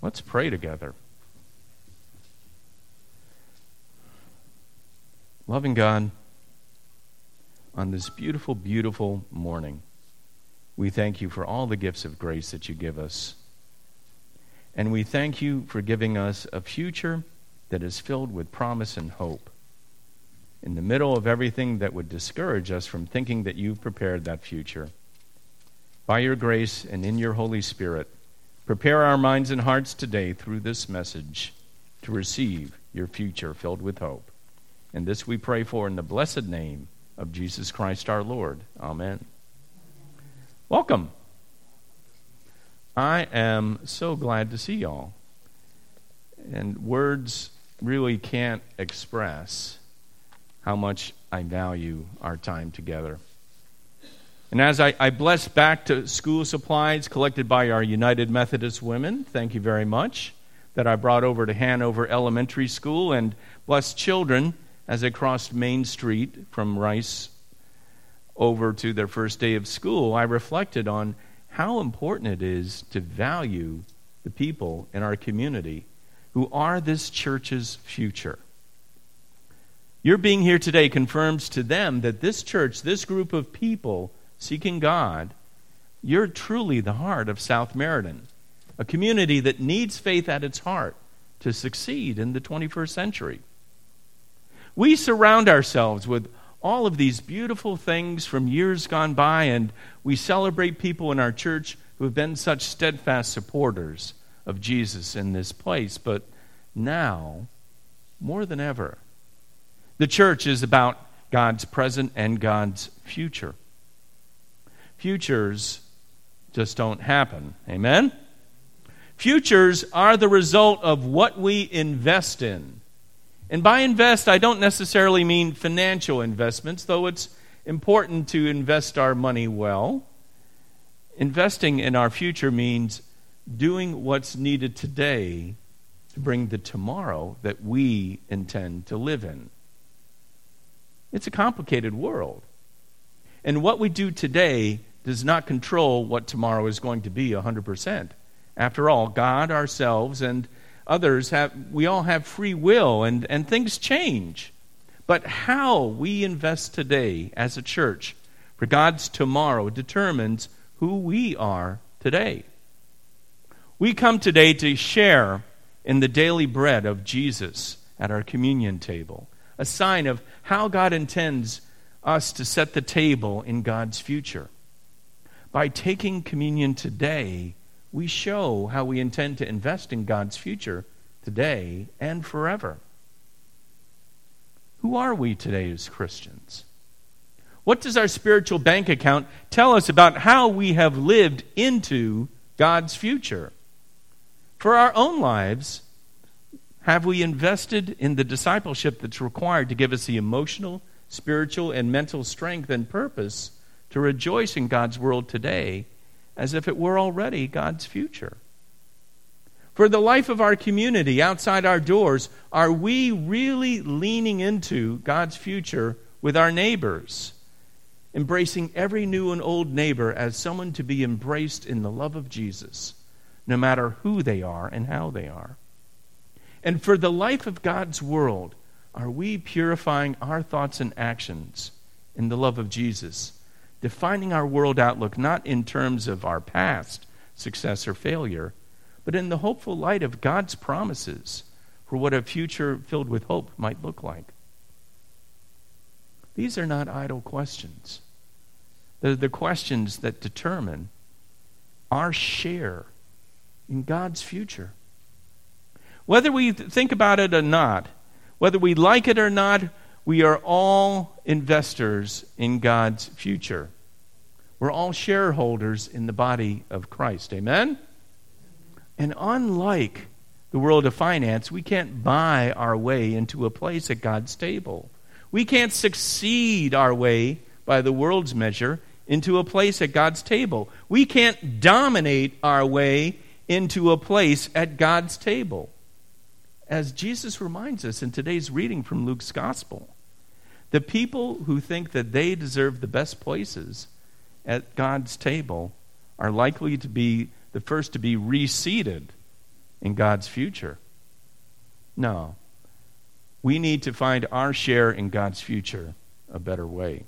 Let's pray together. Loving God, on this beautiful, beautiful morning, we thank you for all the gifts of grace that you give us. And we thank you for giving us a future that is filled with promise and hope. In the middle of everything that would discourage us from thinking that you've prepared that future. By your grace and in your Holy Spirit, prepare our minds and hearts today through this message to receive your future filled with hope. And this we pray for in the blessed name of Jesus Christ our Lord. Amen. Welcome. I am so glad to see y'all. And words really can't express how much I value our time together. And as I, I bless back to school supplies collected by our United Methodist women, thank you very much, that I brought over to Hanover Elementary School, and bless children as they crossed Main Street from Rice over to their first day of school, I reflected on how important it is to value the people in our community who are this church's future. Your being here today confirms to them that this church, this group of people seeking God, you're truly the heart of South Meriden, a community that needs faith at its heart to succeed in the 21st century. We surround ourselves with all of these beautiful things from years gone by, and we celebrate people in our church who have been such steadfast supporters of Jesus in this place. But now, more than ever, the church is about God's present and God's future. Futures just don't happen. Amen? Futures are the result of what we invest in. And by invest, I don't necessarily mean financial investments, though it's important to invest our money well. Investing in our future means doing what's needed today to bring the tomorrow that we intend to live in. It's a complicated world. And what we do today does not control what tomorrow is going to be 100%. After all, God, ourselves, and others have, we all have free will and, and things change. But how we invest today as a church for God's tomorrow determines who we are today. We come today to share in the daily bread of Jesus at our communion table, a sign of how God intends us to set the table in God's future. By taking communion today, we show how we intend to invest in God's future today and forever. Who are we today as Christians? What does our spiritual bank account tell us about how we have lived into God's future? For our own lives, have we invested in the discipleship that's required to give us the emotional, spiritual, and mental strength and purpose to rejoice in God's world today as if it were already God's future. For the life of our community outside our doors, are we really leaning into God's future with our neighbors? Embracing every new and old neighbor as someone to be embraced in the love of Jesus, no matter who they are and how they are. And for the life of God's world, are we purifying our thoughts and actions in the love of Jesus? Defining our world outlook not in terms of our past success or failure, but in the hopeful light of God's promises for what a future filled with hope might look like. These are not idle questions. They're the questions that determine our share in God's future. Whether we think about it or not, whether we like it or not, we are all investors in God's future. We're all shareholders in the body of Christ. Amen? And unlike the world of finance, we can't buy our way into a place at God's table. We can't succeed our way by the world's measure into a place at God's table. We can't dominate our way into a place at God's table. As Jesus reminds us in today's reading from Luke's Gospel, the people who think that they deserve the best places at God's table are likely to be the first to be reseated in God's future. No. We need to find our share in God's future a better way.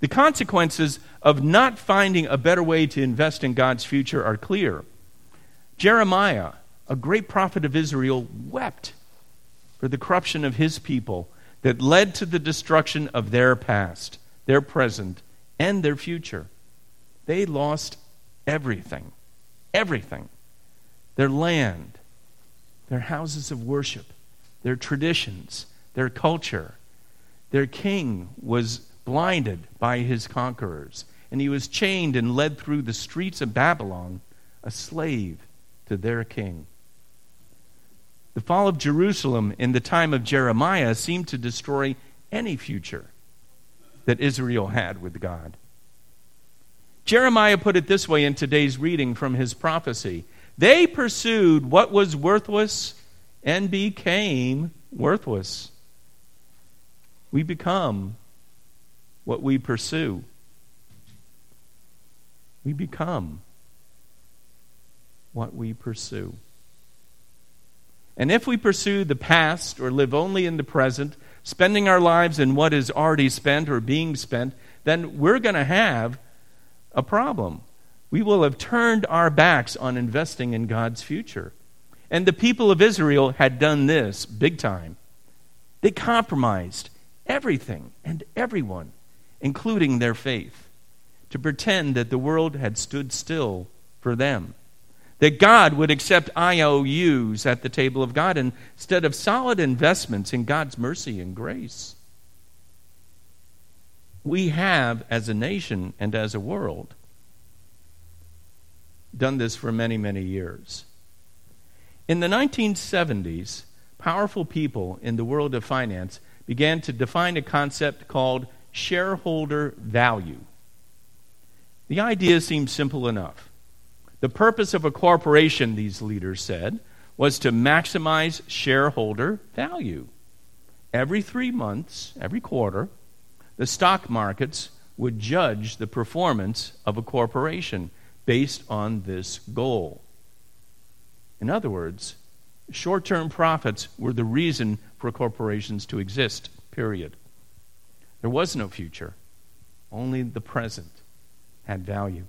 The consequences of not finding a better way to invest in God's future are clear. Jeremiah, a great prophet of Israel, wept for the corruption of his people that led to the destruction of their past, their present, and their future. They lost everything. Everything. Their land, their houses of worship, their traditions, their culture. Their king was blinded by his conquerors, and he was chained and led through the streets of Babylon, a slave to their king. The fall of Jerusalem in the time of Jeremiah seemed to destroy any future that Israel had with God. Jeremiah put it this way in today's reading from his prophecy They pursued what was worthless and became worthless. We become what we pursue. We become what we pursue. And if we pursue the past or live only in the present, spending our lives in what is already spent or being spent, then we're going to have a problem. We will have turned our backs on investing in God's future. And the people of Israel had done this big time. They compromised everything and everyone, including their faith, to pretend that the world had stood still for them that God would accept IOUs at the table of God instead of solid investments in God's mercy and grace. We have, as a nation and as a world, done this for many, many years. In the 1970s, powerful people in the world of finance began to define a concept called shareholder value. The idea seems simple enough the purpose of a corporation, these leaders said, was to maximize shareholder value. Every three months, every quarter, the stock markets would judge the performance of a corporation based on this goal. In other words, short term profits were the reason for corporations to exist, period. There was no future, only the present had value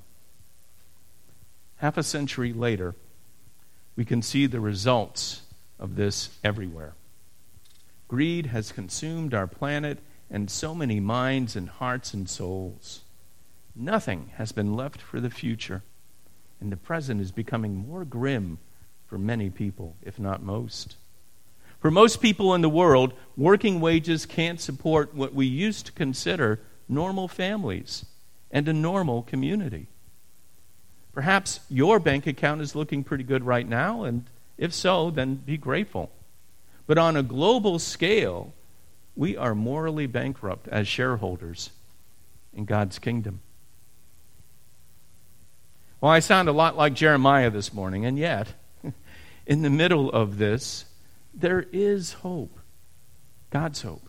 half a century later, we can see the results of this everywhere. Greed has consumed our planet and so many minds and hearts and souls. Nothing has been left for the future, and the present is becoming more grim for many people, if not most. For most people in the world, working wages can't support what we used to consider normal families and a normal community. Perhaps your bank account is looking pretty good right now, and if so, then be grateful. But on a global scale, we are morally bankrupt as shareholders in God's kingdom. Well, I sound a lot like Jeremiah this morning, and yet, in the middle of this, there is hope God's hope.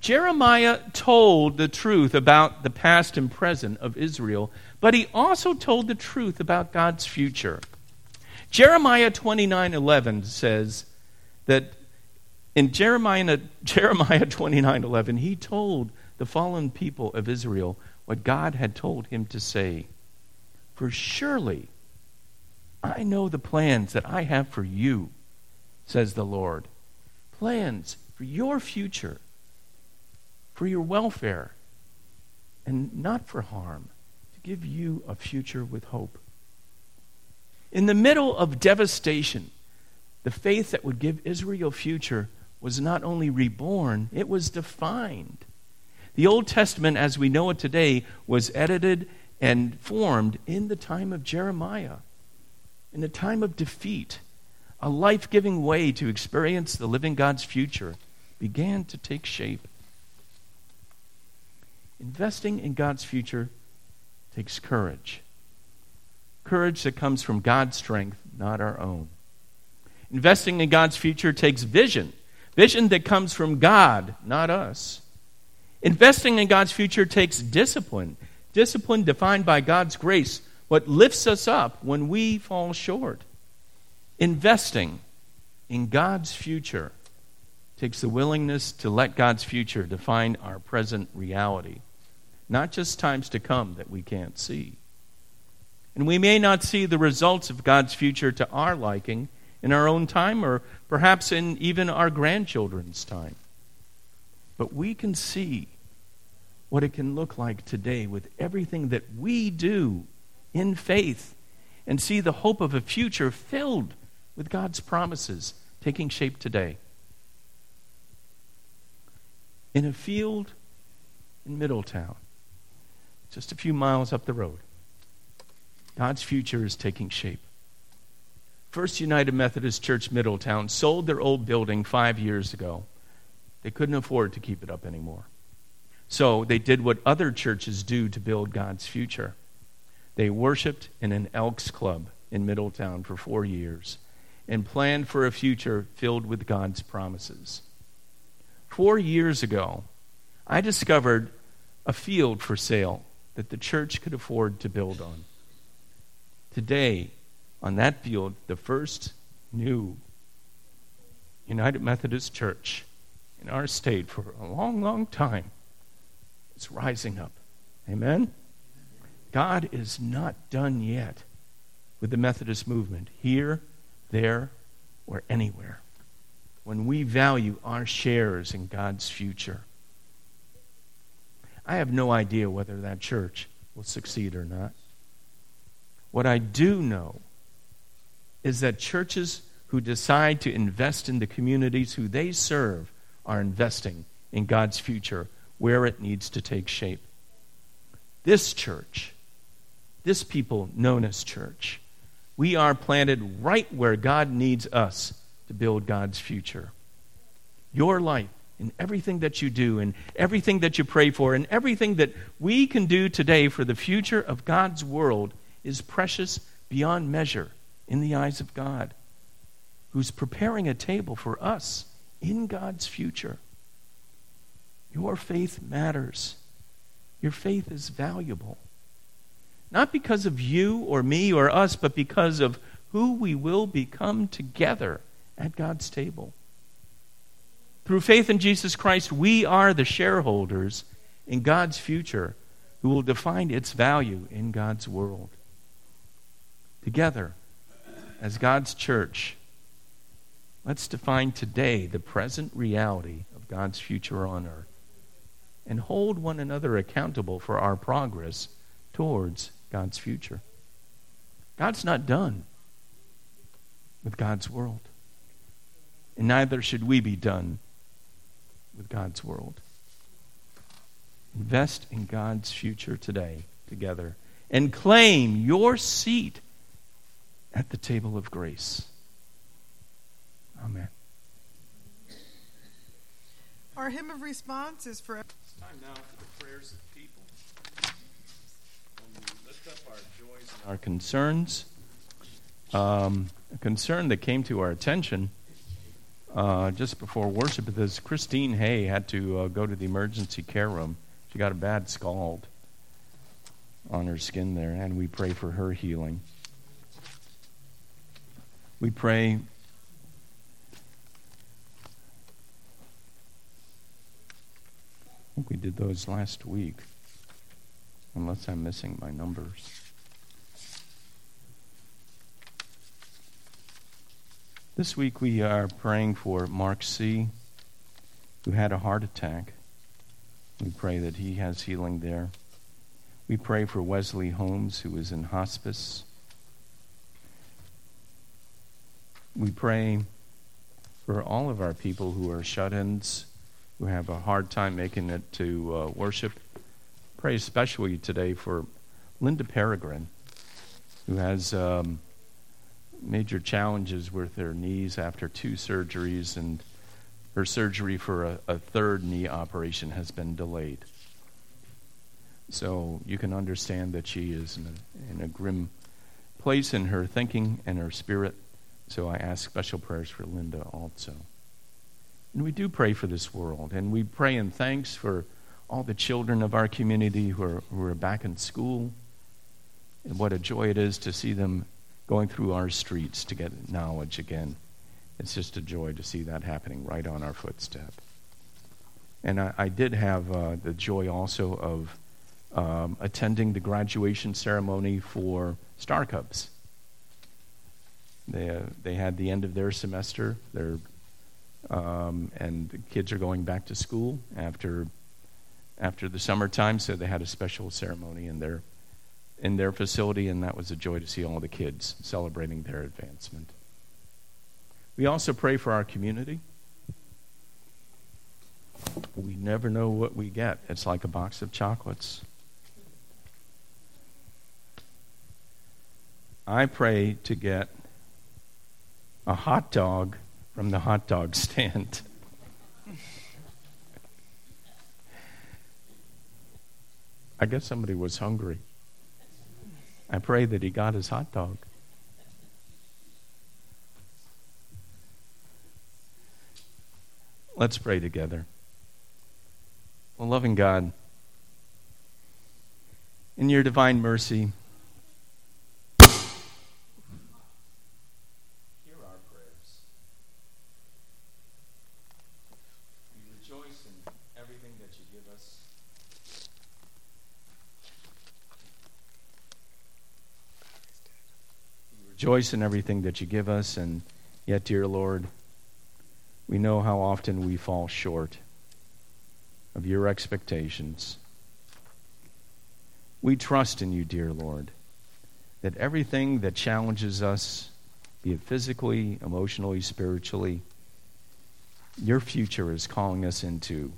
Jeremiah told the truth about the past and present of Israel, but he also told the truth about God's future. Jeremiah 29:11 says that in Jeremiah Jeremiah 29:11 he told the fallen people of Israel what God had told him to say. For surely I know the plans that I have for you, says the Lord. Plans for your future for your welfare and not for harm, to give you a future with hope. In the middle of devastation, the faith that would give Israel future was not only reborn, it was defined. The Old Testament, as we know it today, was edited and formed in the time of Jeremiah, in the time of defeat. A life giving way to experience the living God's future began to take shape. Investing in God's future takes courage. Courage that comes from God's strength, not our own. Investing in God's future takes vision, vision that comes from God, not us. Investing in God's future takes discipline, discipline defined by God's grace, what lifts us up when we fall short. Investing in God's future takes the willingness to let God's future define our present reality, not just times to come that we can't see. And we may not see the results of God's future to our liking in our own time or perhaps in even our grandchildren's time. But we can see what it can look like today with everything that we do in faith and see the hope of a future filled with God's promises taking shape today. In a field in Middletown, just a few miles up the road, God's future is taking shape. First United Methodist Church Middletown sold their old building five years ago. They couldn't afford to keep it up anymore. So they did what other churches do to build God's future. They worshiped in an Elks Club in Middletown for four years and planned for a future filled with God's promises. Four years ago, I discovered a field for sale that the church could afford to build on. Today, on that field, the first new United Methodist Church in our state for a long, long time is rising up. Amen? God is not done yet with the Methodist movement here, there, or anywhere. When we value our shares in God's future, I have no idea whether that church will succeed or not. What I do know is that churches who decide to invest in the communities who they serve are investing in God's future where it needs to take shape. This church, this people known as church, we are planted right where God needs us to build God's future. Your life, in everything that you do, and everything that you pray for, and everything that we can do today for the future of God's world is precious beyond measure in the eyes of God, who's preparing a table for us in God's future. Your faith matters. Your faith is valuable. Not because of you or me or us, but because of who we will become together at God's table. Through faith in Jesus Christ, we are the shareholders in God's future who will define its value in God's world. Together, as God's church, let's define today the present reality of God's future on earth and hold one another accountable for our progress towards God's future. God's not done with God's world, and neither should we be done with God's world. Invest in God's future today together and claim your seat at the table of grace. Amen. Our hymn of response is for. It's time now for the prayers of people. When we lift up our joys and our concerns, um, a concern that came to our attention uh, just before worship is Christine Hay had to uh, go to the emergency care room. She got a bad scald on her skin there, and we pray for her healing. We pray. I think we did those last week, unless I'm missing my numbers. This week we are praying for Mark C., who had a heart attack. We pray that he has healing there. We pray for Wesley Holmes, who is in hospice. We pray for all of our people who are shut ins, who have a hard time making it to uh, worship. Pray especially today for Linda Peregrine, who has um, major challenges with her knees after two surgeries, and her surgery for a, a third knee operation has been delayed. So you can understand that she is in a, in a grim place in her thinking and her spirit. So I ask special prayers for Linda also. And we do pray for this world, and we pray in thanks for all the children of our community who are, who are back in school. And what a joy it is to see them going through our streets to get knowledge again. It's just a joy to see that happening right on our footstep. And I, I did have uh, the joy also of um, attending the graduation ceremony for Star Cubs. They, uh, they had the end of their semester, their, um, and the kids are going back to school after, after the summertime, so they had a special ceremony in their, in their facility, and that was a joy to see all the kids celebrating their advancement. We also pray for our community. We never know what we get. It's like a box of chocolates. I pray to get a hot dog from the hot dog stand. I guess somebody was hungry. I pray that he got his hot dog. Let's pray together. Well, loving God, in your divine mercy, hear our prayers. We rejoice in everything that you give us. We rejoice in everything that you give us, and yet, dear Lord, we know how often we fall short of your expectations. We trust in you, dear Lord, that everything that challenges us, be it physically, emotionally, spiritually, your future is calling us into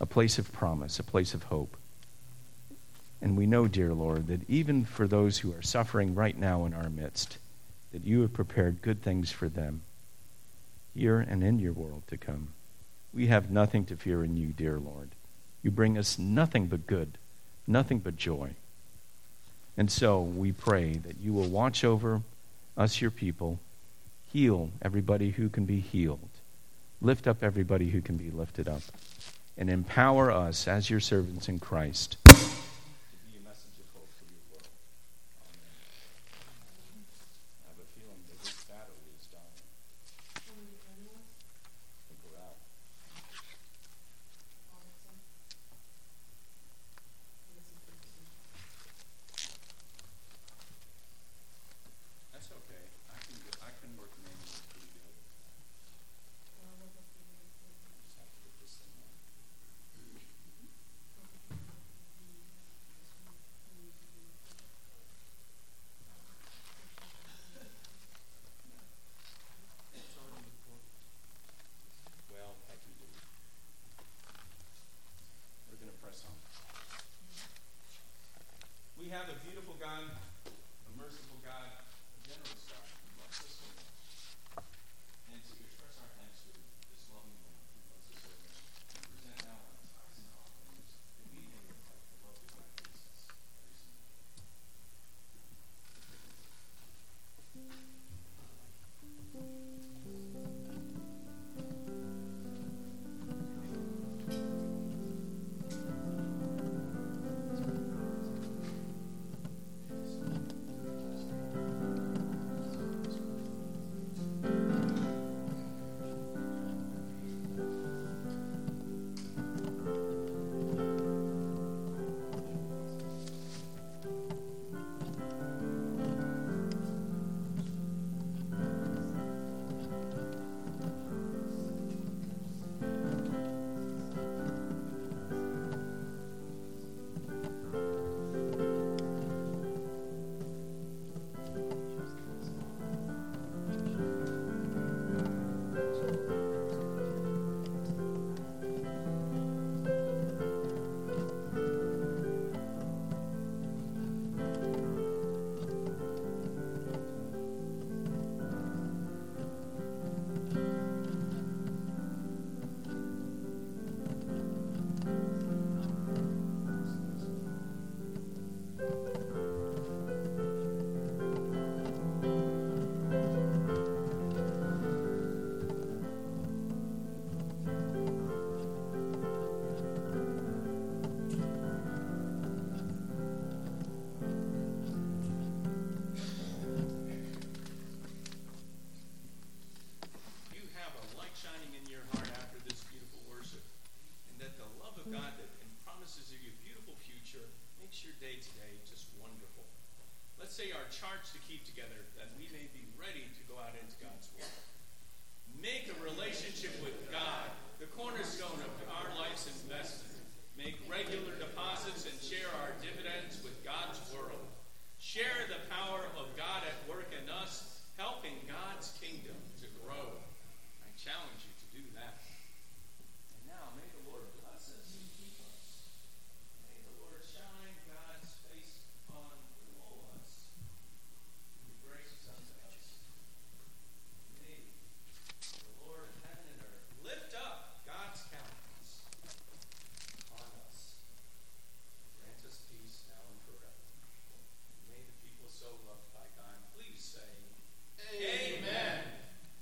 a place of promise, a place of hope. And we know, dear Lord, that even for those who are suffering right now in our midst, that you have prepared good things for them here and in your world to come. We have nothing to fear in you, dear Lord. You bring us nothing but good, nothing but joy. And so we pray that you will watch over us, your people, heal everybody who can be healed, lift up everybody who can be lifted up, and empower us as your servants in Christ